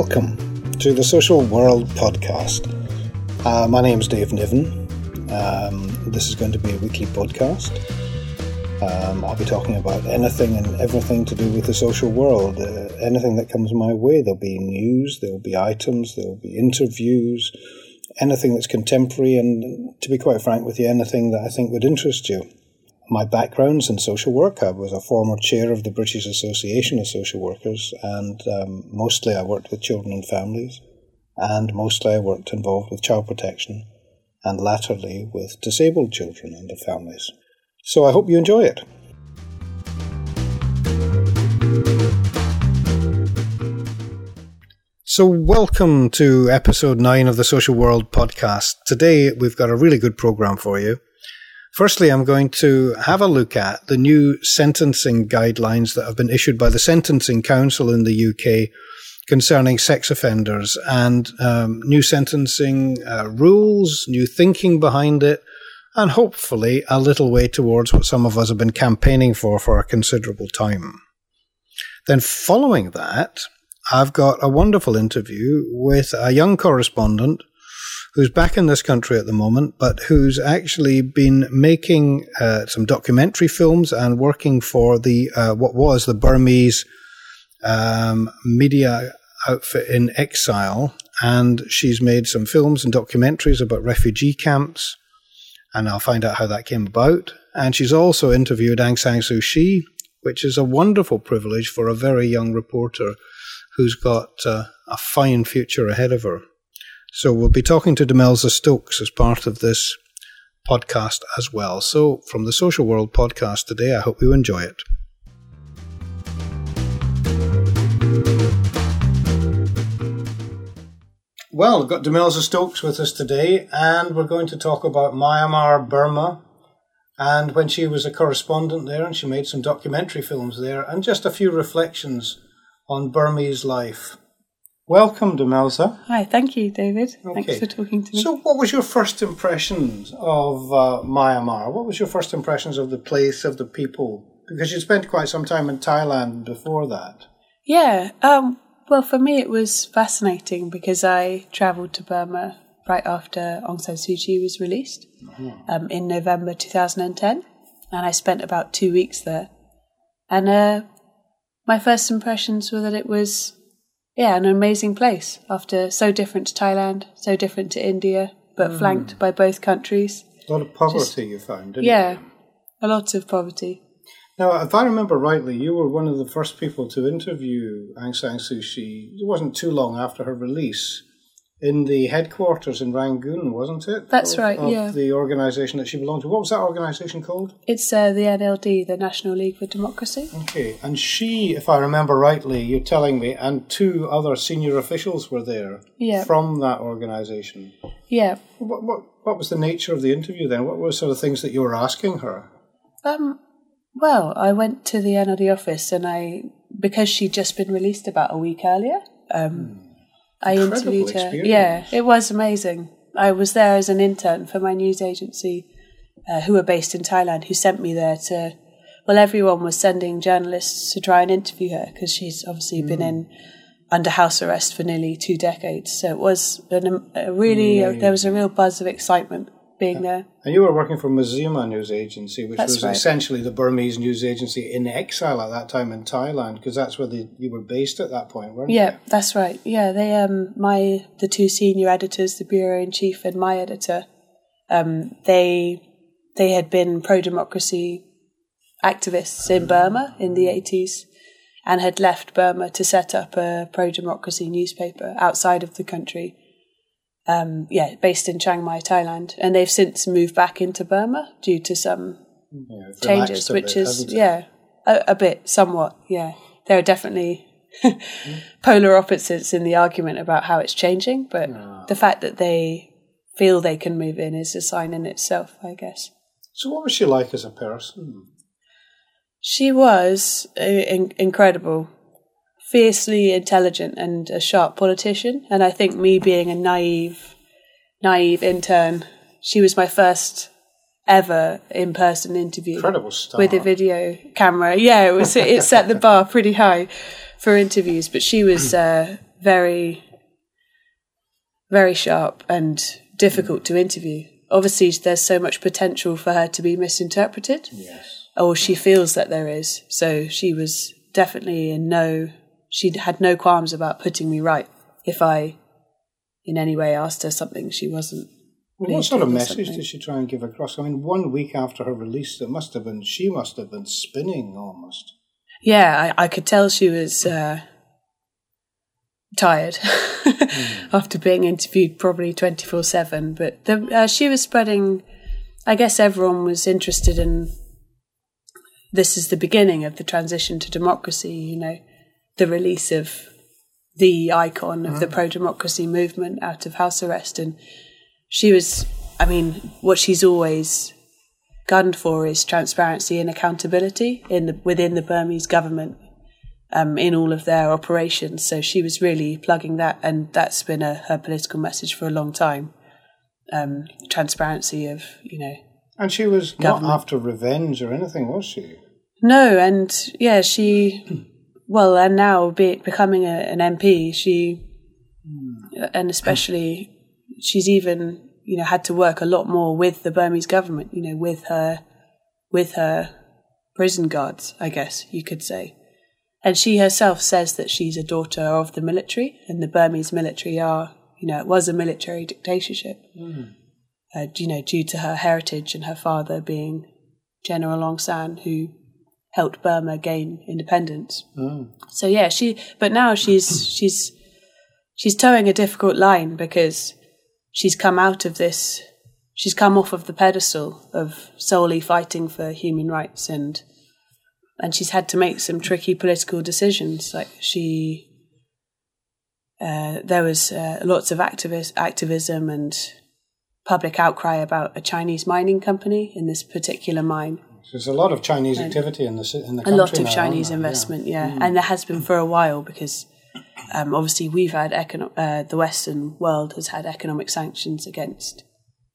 Welcome to the Social World podcast. Uh, my name is Dave Niven. Um, this is going to be a weekly podcast. Um, I'll be talking about anything and everything to do with the social world, uh, anything that comes my way. There'll be news, there'll be items, there'll be interviews, anything that's contemporary, and to be quite frank with you, anything that I think would interest you. My background's in social work. I was a former chair of the British Association of Social Workers, and um, mostly I worked with children and families, and mostly I worked involved with child protection, and latterly with disabled children and their families. So I hope you enjoy it. So, welcome to episode 9 of the Social World podcast. Today, we've got a really good program for you. Firstly, I'm going to have a look at the new sentencing guidelines that have been issued by the Sentencing Council in the UK concerning sex offenders and um, new sentencing uh, rules, new thinking behind it, and hopefully a little way towards what some of us have been campaigning for for a considerable time. Then, following that, I've got a wonderful interview with a young correspondent who's back in this country at the moment, but who's actually been making uh, some documentary films and working for the uh, what was the Burmese um, media outfit in exile. And she's made some films and documentaries about refugee camps, and I'll find out how that came about. And she's also interviewed Aung San Suu Kyi, which is a wonderful privilege for a very young reporter who's got uh, a fine future ahead of her. So we'll be talking to Demelza Stokes as part of this podcast as well. So from the Social World podcast today, I hope you enjoy it. Well, we've got Demelza Stokes with us today, and we're going to talk about Myanmar, Burma, and when she was a correspondent there, and she made some documentary films there, and just a few reflections on Burmese life. Welcome, Demelza. Hi, thank you, David. Okay. Thanks for talking to me. So, what was your first impressions of uh, Myanmar? What was your first impressions of the place, of the people? Because you spent quite some time in Thailand before that. Yeah, um, well, for me, it was fascinating because I travelled to Burma right after Aung San Suu Kyi was released mm-hmm. um, in November 2010, and I spent about two weeks there. And uh, my first impressions were that it was, yeah, an amazing place after so different to Thailand, so different to India, but mm. flanked by both countries. A lot of poverty Just, you found, didn't yeah, you? a lot of poverty. Now, if I remember rightly, you were one of the first people to interview Aung San Suu Kyi. It wasn't too long after her release in the headquarters in Rangoon, wasn't it? That's of, right, of yeah. The organisation that she belonged to. What was that organisation called? It's uh, the NLD, the National League for Democracy. Okay, and she, if I remember rightly, you're telling me, and two other senior officials were there yeah. from that organisation. Yeah. What, what, what was the nature of the interview then? What were sort of things that you were asking her? Um, well, I went to the NLD office and I, because she'd just been released about a week earlier, um, hmm. I interviewed her. Experience. Yeah, it was amazing. I was there as an intern for my news agency, uh, who were based in Thailand, who sent me there to. Well, everyone was sending journalists to try and interview her because she's obviously mm. been in under house arrest for nearly two decades. So it was an, a really mm, there was a real buzz of excitement being there. And you were working for Mizzima News Agency, which that's was right. essentially the Burmese news agency in exile at that time in Thailand, because that's where the, you were based at that point, weren't yeah, you? Yeah, that's right. Yeah, they um my the two senior editors, the bureau in chief and my editor, um they they had been pro democracy activists in Burma in the eighties and had left Burma to set up a pro democracy newspaper outside of the country um, yeah, based in Chiang Mai, Thailand, and they've since moved back into Burma due to some yeah, changes, which bit, is yeah, a, a, bit, somewhat, yeah. There are definitely polar opposites in the argument about how it's changing, but oh. the fact that they feel they can move in is a sign in itself, I guess. So, what was she like as a person? She was uh, in- incredible fiercely intelligent and a sharp politician. And I think me being a naive, naive intern, she was my first ever in person interview. With a video camera. Yeah, it was it set the bar pretty high for interviews. But she was uh, very, very sharp and difficult to interview. Obviously, there's so much potential for her to be misinterpreted. Yes. Or she feels that there is. So she was definitely in no, she had no qualms about putting me right if I in any way asked her something she wasn't. Well, what sort of message something. did she try and give across? I mean, one week after her release, it must have been, she must have been spinning almost. Yeah, I, I could tell she was uh, tired mm. after being interviewed probably 24 7. But the, uh, she was spreading, I guess everyone was interested in this is the beginning of the transition to democracy, you know, the release of the icon of mm. the pro democracy movement out of house arrest. And she was, I mean, what she's always gunned for is transparency and accountability in the, within the Burmese government um, in all of their operations. So she was really plugging that, and that's been a, her political message for a long time. Um, transparency of you know. And she was government. not after revenge or anything, was she? No, and yeah, she. Well, and now be, becoming a, an MP, she, and especially, she's even you know had to work a lot more with the Burmese government. You know, with her, with her prison guards, I guess you could say. And she herself says that she's a daughter of the military, and the Burmese military are, you know, it was a military dictatorship. Mm. Uh, you know, due to her heritage and her father being General Aung San, who helped Burma gain independence. Mm. So yeah, she. But now she's she's she's toeing a difficult line because she's come out of this. She's come off of the pedestal of solely fighting for human rights and and she's had to make some tricky political decisions. Like she, uh, there was uh, lots of activist activism and public outcry about a Chinese mining company in this particular mine. There's a lot of Chinese activity in the in the country a lot of now, Chinese investment, yeah, yeah. Mm. and there has been for a while because um, obviously we've had econo- uh, the Western world has had economic sanctions against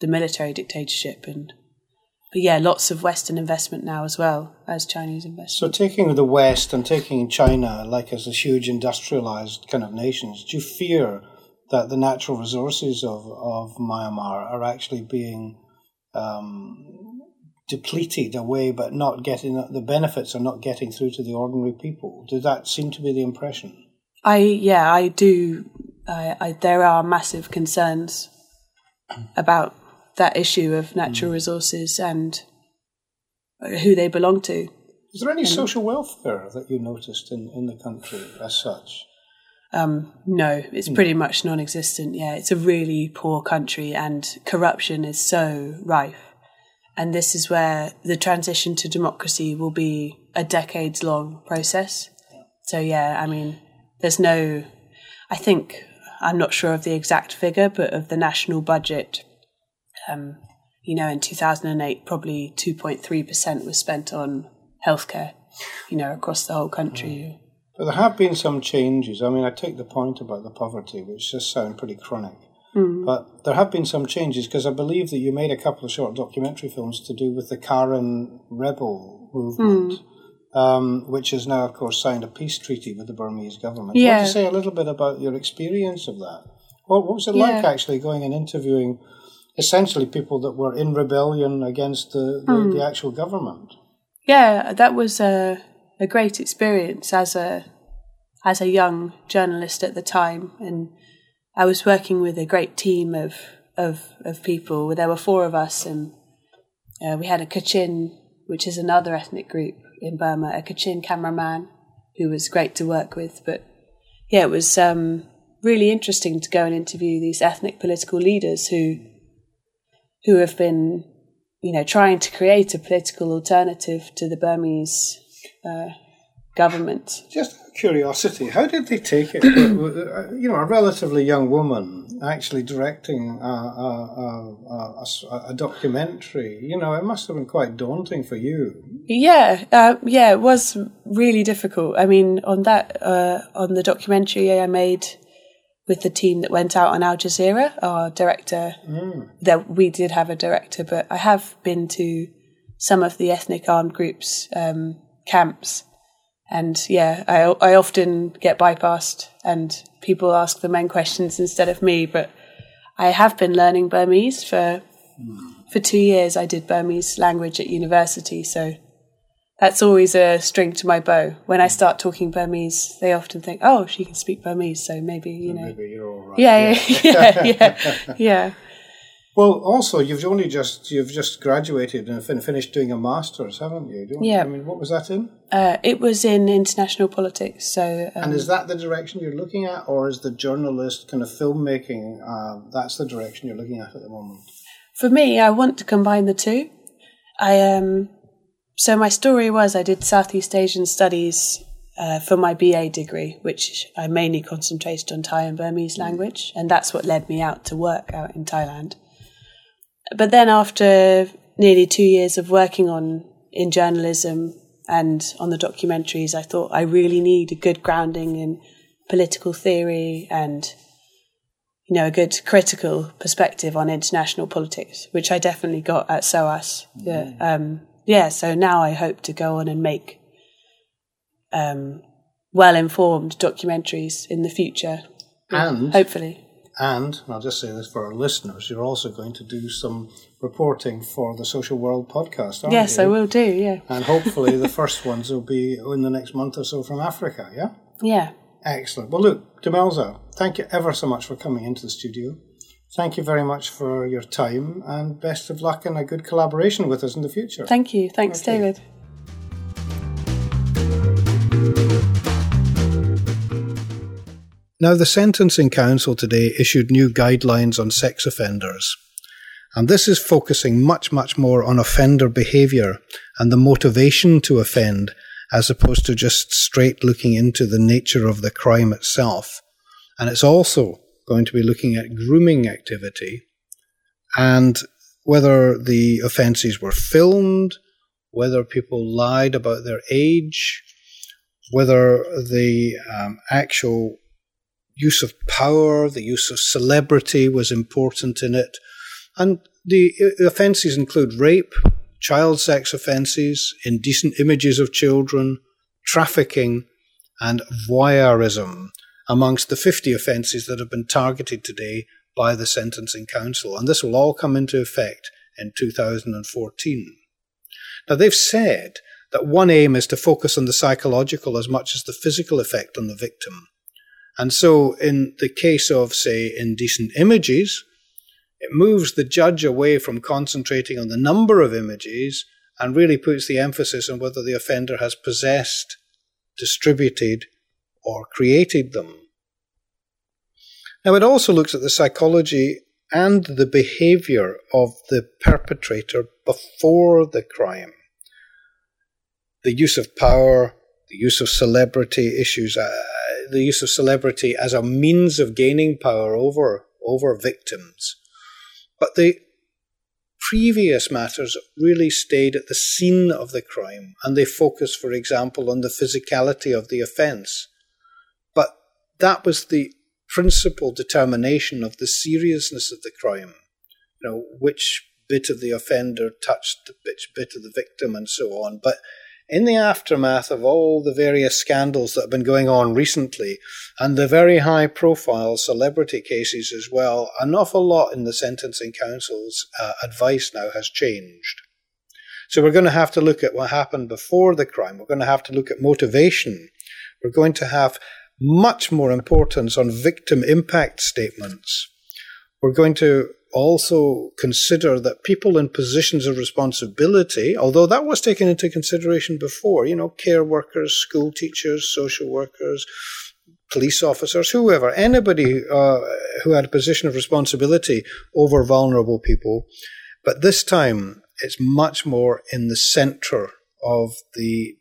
the military dictatorship and but yeah, lots of Western investment now as well as Chinese investment. So taking the West and taking China like as a huge industrialized kind of nations, do you fear that the natural resources of, of Myanmar are actually being um, depleted away, but not getting the benefits are not getting through to the ordinary people? Does that seem to be the impression? I yeah, I do. I, I there are massive concerns about that issue of natural mm. resources and who they belong to. Is there any and, social welfare that you noticed in, in the country as such? Um, no, it's pretty much non existent. Yeah, it's a really poor country and corruption is so rife. And this is where the transition to democracy will be a decades long process. So, yeah, I mean, there's no, I think, I'm not sure of the exact figure, but of the national budget, um, you know, in 2008, probably 2.3% was spent on healthcare, you know, across the whole country. Mm. But there have been some changes. I mean, I take the point about the poverty, which does sound pretty chronic. Mm. But there have been some changes because I believe that you made a couple of short documentary films to do with the Karen rebel movement. Mm. Um, which has now, of course, signed a peace treaty with the Burmese government. Yeah. Want to say a little bit about your experience of that? What, what was it yeah. like actually going and interviewing essentially people that were in rebellion against the, the, mm. the actual government. Yeah, that was a, a great experience as a as a young journalist at the time, and I was working with a great team of of of people. There were four of us, and uh, we had a Kachin, which is another ethnic group in Burma, a Kachin cameraman who was great to work with. But yeah, it was um, really interesting to go and interview these ethnic political leaders who who have been, you know, trying to create a political alternative to the Burmese uh, government. Just curiosity, how did they take it? Uh, you know, a relatively young woman actually directing a, a, a, a, documentary. You know, it must have been quite daunting for you. Yeah, uh, yeah, it was really difficult. I mean, on that, uh, on the documentary I made with the team that went out on Al Jazeera, our director. Mm. That we did have a director, but I have been to some of the ethnic armed groups um, camps, And yeah, I, I often get bypassed and people ask the men questions instead of me. But I have been learning Burmese for for two years. I did Burmese language at university, so that's always a string to my bow. When I start talking Burmese, they often think, "Oh, she can speak Burmese, so maybe you know." Maybe you're all right. Yeah, yeah, yeah, yeah, yeah. Well, also you've only just you've just graduated and fin- finished doing a masters, haven't you? Yeah. I mean, what was that in? Uh, it was in international politics, so um, And is that the direction you're looking at, or is the journalist kind of filmmaking? Uh, that's the direction you're looking at at the moment. For me, I want to combine the two. I um, so my story was I did Southeast Asian studies uh, for my BA degree, which I mainly concentrated on Thai and Burmese language, and that's what led me out to work out in Thailand. But then, after nearly two years of working on in journalism and on the documentaries, I thought I really need a good grounding in political theory and you know, a good critical perspective on international politics, which I definitely got at SOAS. Yeah, um, yeah. So now I hope to go on and make um, well-informed documentaries in the future, And hopefully. And I'll just say this for our listeners: you're also going to do some reporting for the Social World podcast, aren't Yes, you? I will do. Yeah, And hopefully, the first ones will be in the next month or so from Africa. Yeah. yeah. Excellent. Well, look, Demelza, thank you ever so much for coming into the studio. Thank you very much for your time and best of luck and a good collaboration with us in the future. Thank you. Thanks, Okay. David. Now, the Sentencing Council today issued new guidelines on sex offenders. And this is focusing much, much more on offender behaviour and the motivation to offend, as opposed to just straight looking into the nature of the crime itself. And it's also going to be looking at grooming activity and whether the offences were filmed, whether people lied about their age, whether the um, actual use of power, the use of celebrity was important in it. And the uh, offences include rape, child sex offences, indecent images of children, trafficking, and voyeurism amongst the 50 offences that have been targeted today by the Sentencing Council. And this will all come into effect in 2014. Now, they've said that one aim is to focus on the psychological as much as the physical effect on the victim. And so, in the case of, say, indecent images, it moves the judge away from concentrating on the number of images and really puts the emphasis on whether the offender has possessed, distributed, or created them. Now, it also looks at the psychology and the behavior of the perpetrator before the crime. The use of power, the use of celebrity issues, uh, the use of celebrity as a means of gaining power over, over victims. But the previous matters really stayed at the scene of the crime and they focused, for example, on the physicality of the offence. But that was the principal determination of the seriousness of the crime. You know, which bit of the offender touched which bit of the victim and so on. But in the aftermath of all the various scandals that have been going on recently and the very high profile celebrity cases as well, an awful lot in the Sentencing Council's uh, advice now has changed. So we're going to have to look at what happened before the crime. We're going to have to look at motivation. We're going to have much more importance on victim impact statements. We're going to also consider that people in positions of responsibility, although that was taken into consideration before, you know, care workers, school teachers, social workers, police officers, whoever, anybody uh, who had a position of responsibility over vulnerable people. But this time, it's much more in the centre of the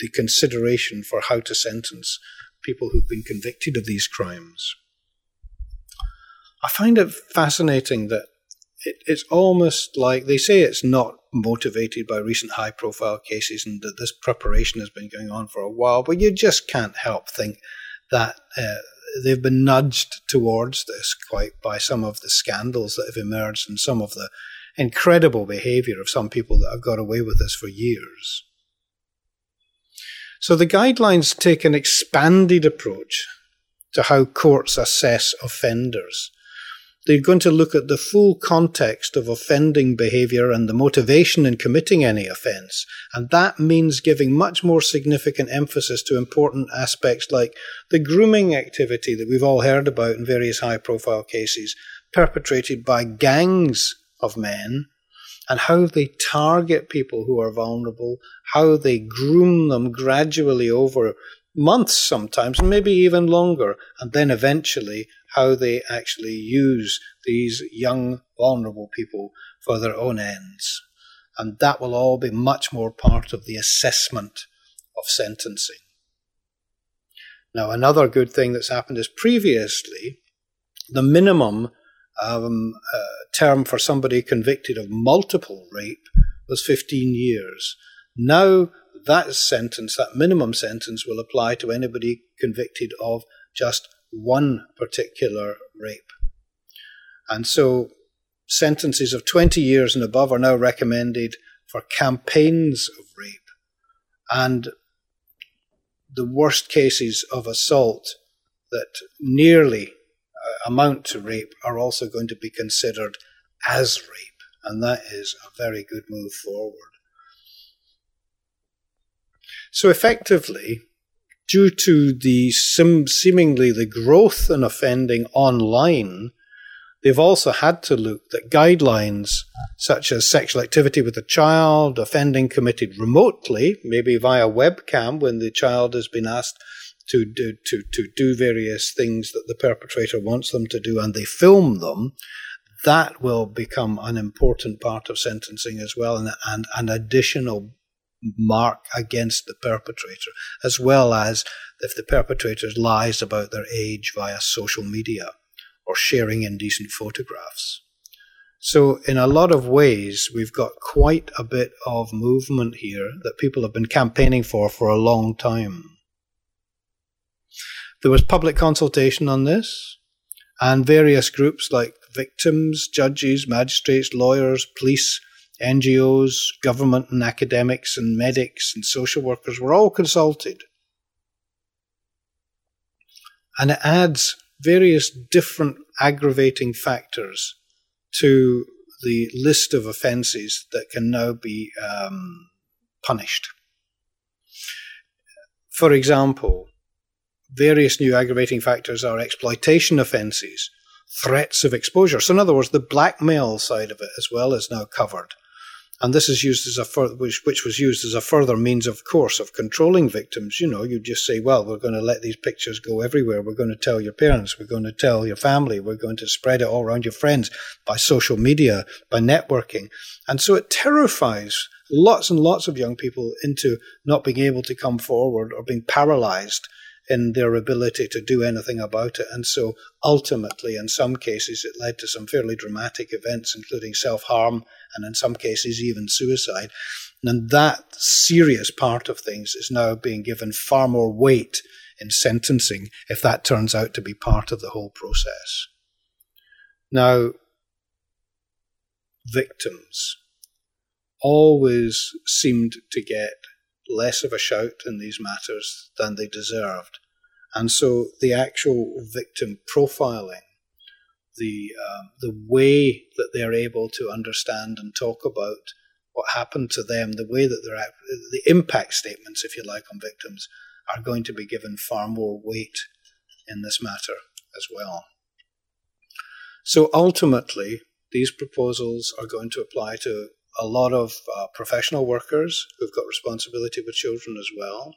the consideration for how to sentence people who've been convicted of these crimes. I find it fascinating that it, it's almost like they say it's not motivated by recent high profile cases and that this preparation has been going on for a while, but you just can't help think that uh, they've been nudged towards this quite by some of the scandals that have emerged and some of the incredible behavior of some people that have got away with this for years. So the guidelines take an expanded approach to how courts assess offenders. They're going to look at the full context of offending behaviour and the motivation in committing any offence. And that means giving much more significant emphasis to important aspects like the grooming activity that we've all heard about in various high profile cases perpetrated by gangs of men and how they target people who are vulnerable, how they groom them gradually over months sometimes, maybe even longer, and then eventually how they actually use these young, vulnerable people for their own ends. And that will all be much more part of the assessment of sentencing. Now, another good thing that's happened is previously the minimum um, uh, term for somebody convicted of multiple rape was 15 years. Now, that sentence, that minimum sentence, will apply to anybody convicted of just one particular rape. And so, sentences of 20 years and above are now recommended for campaigns of rape. And the worst cases of assault that nearly uh, amount to rape are also going to be considered as rape. And that is a very good move forward. So effectively, due to the sim- seemingly the growth in offending online, they've also had to look that guidelines such as sexual activity with a child, offending committed remotely, maybe via webcam when the child has been asked to do to, to do various things that the perpetrator wants them to do and they film them, that will become an important part of sentencing as well and an additional mark against the perpetrator, as well as if the perpetrator lies about their age via social media or sharing indecent photographs. So, in a lot of ways, we've got quite a bit of movement here that people have been campaigning for for a long time. There was public consultation on this, and various groups like victims, judges, magistrates, lawyers, police, NGOs, government and academics and medics and social workers were all consulted. And it adds various different aggravating factors to the list of offences that can now be um, punished. For example, various new aggravating factors are exploitation offences, threats of exposure. So, in other words, the blackmail side of it as well is now covered. And this is used as a fur- which, which was used as a further means, of course, of controlling victims. You know, you just say, well, we're going to let these pictures go everywhere. We're going to tell your parents. We're going to tell your family. We're going to spread it all around your friends by social media, by networking. And so it terrifies lots and lots of young people into not being able to come forward or being paralyzed in their ability to do anything about it. And so ultimately, in some cases, it led to some fairly dramatic events, including self harm and in some cases even suicide. And that serious part of things is now being given far more weight in sentencing if that turns out to be part of the whole process. Now, victims always seemed to get less of a shout in these matters than they deserved. And so the actual victim profiling, the, um, the way that they're able to understand and talk about what happened to them, the way that they're, the impact statements, if you like, on victims are going to be given far more weight in this matter as well. So ultimately, these proposals are going to apply to a lot of uh, professional workers who've got responsibility with children as well.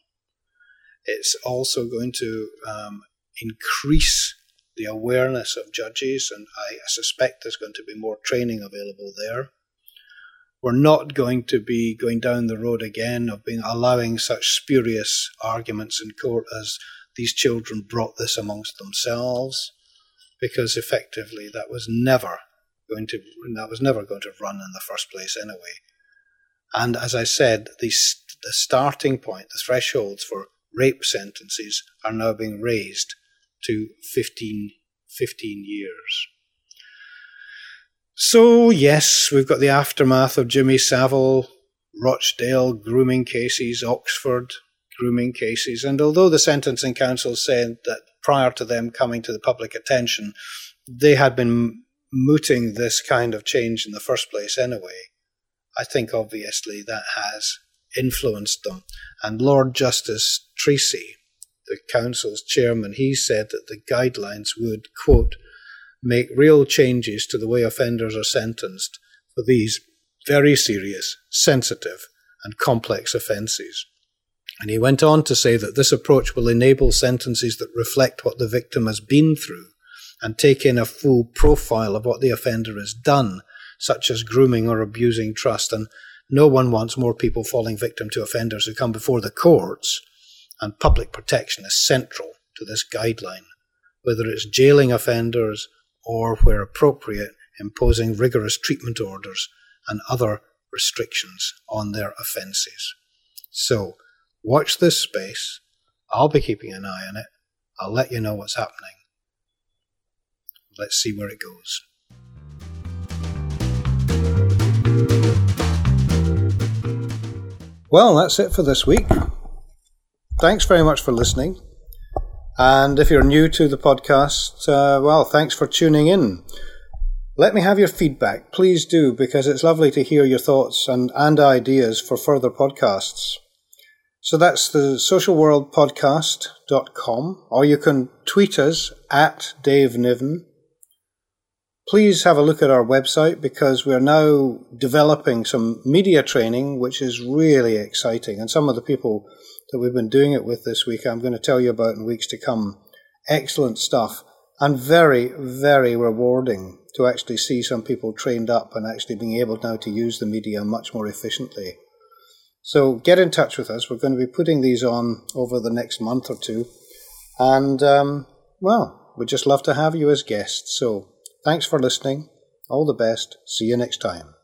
It's also going to um, increase the awareness of judges, and I suspect there's going to be more training available there. We're not going to be going down the road again of being allowing such spurious arguments in court as these children brought this amongst themselves, because effectively that was never going to that was never going to run in the first place anyway. And as I said, the, the starting point, the thresholds for rape sentences are now being raised to 15, 15 years. So, yes, we've got the aftermath of Jimmy Savile, Rochdale grooming cases, Oxford, grooming cases. And although the Sentencing Council said that prior to them coming to the public attention, they had been mooting this kind of change in the first place anyway, I think obviously that has influenced them. And Lord Justice Treacy, the council's chairman, he said that the guidelines would, quote, make real changes to the way offenders are sentenced for these very serious, sensitive, and complex offences. And he went on to say that this approach will enable sentences that reflect what the victim has been through and take in a full profile of what the offender has done, such as grooming or abusing trust. And no one wants more people falling victim to offenders who come before the courts, and public protection is central to this guideline, whether it's jailing offenders or, where appropriate, imposing rigorous treatment orders and other restrictions on their offences. So, watch this space. I'll be keeping an eye on it. I'll let you know what's happening. Let's see where it goes. Well, that's it for this week. Thanks very much for listening. And if you're new to the podcast, uh, well, thanks for tuning in. Let me have your feedback. Please do, because it's lovely to hear your thoughts and, and ideas for further podcasts. So that's the socialworldpodcast.com, or you can tweet us at Dave Niven. Please have a look at our website because we're now developing some media training, which is really exciting. And some of the people that we've been doing it with this week, I'm going to tell you about in weeks to come. Excellent stuff and very, very rewarding to actually see some people trained up and actually being able now to use the media much more efficiently. So get in touch with us. We're going to be putting these on over the next month or two. And, um, well, we'd just love to have you as guests. So thanks for listening. All the best. See you next time.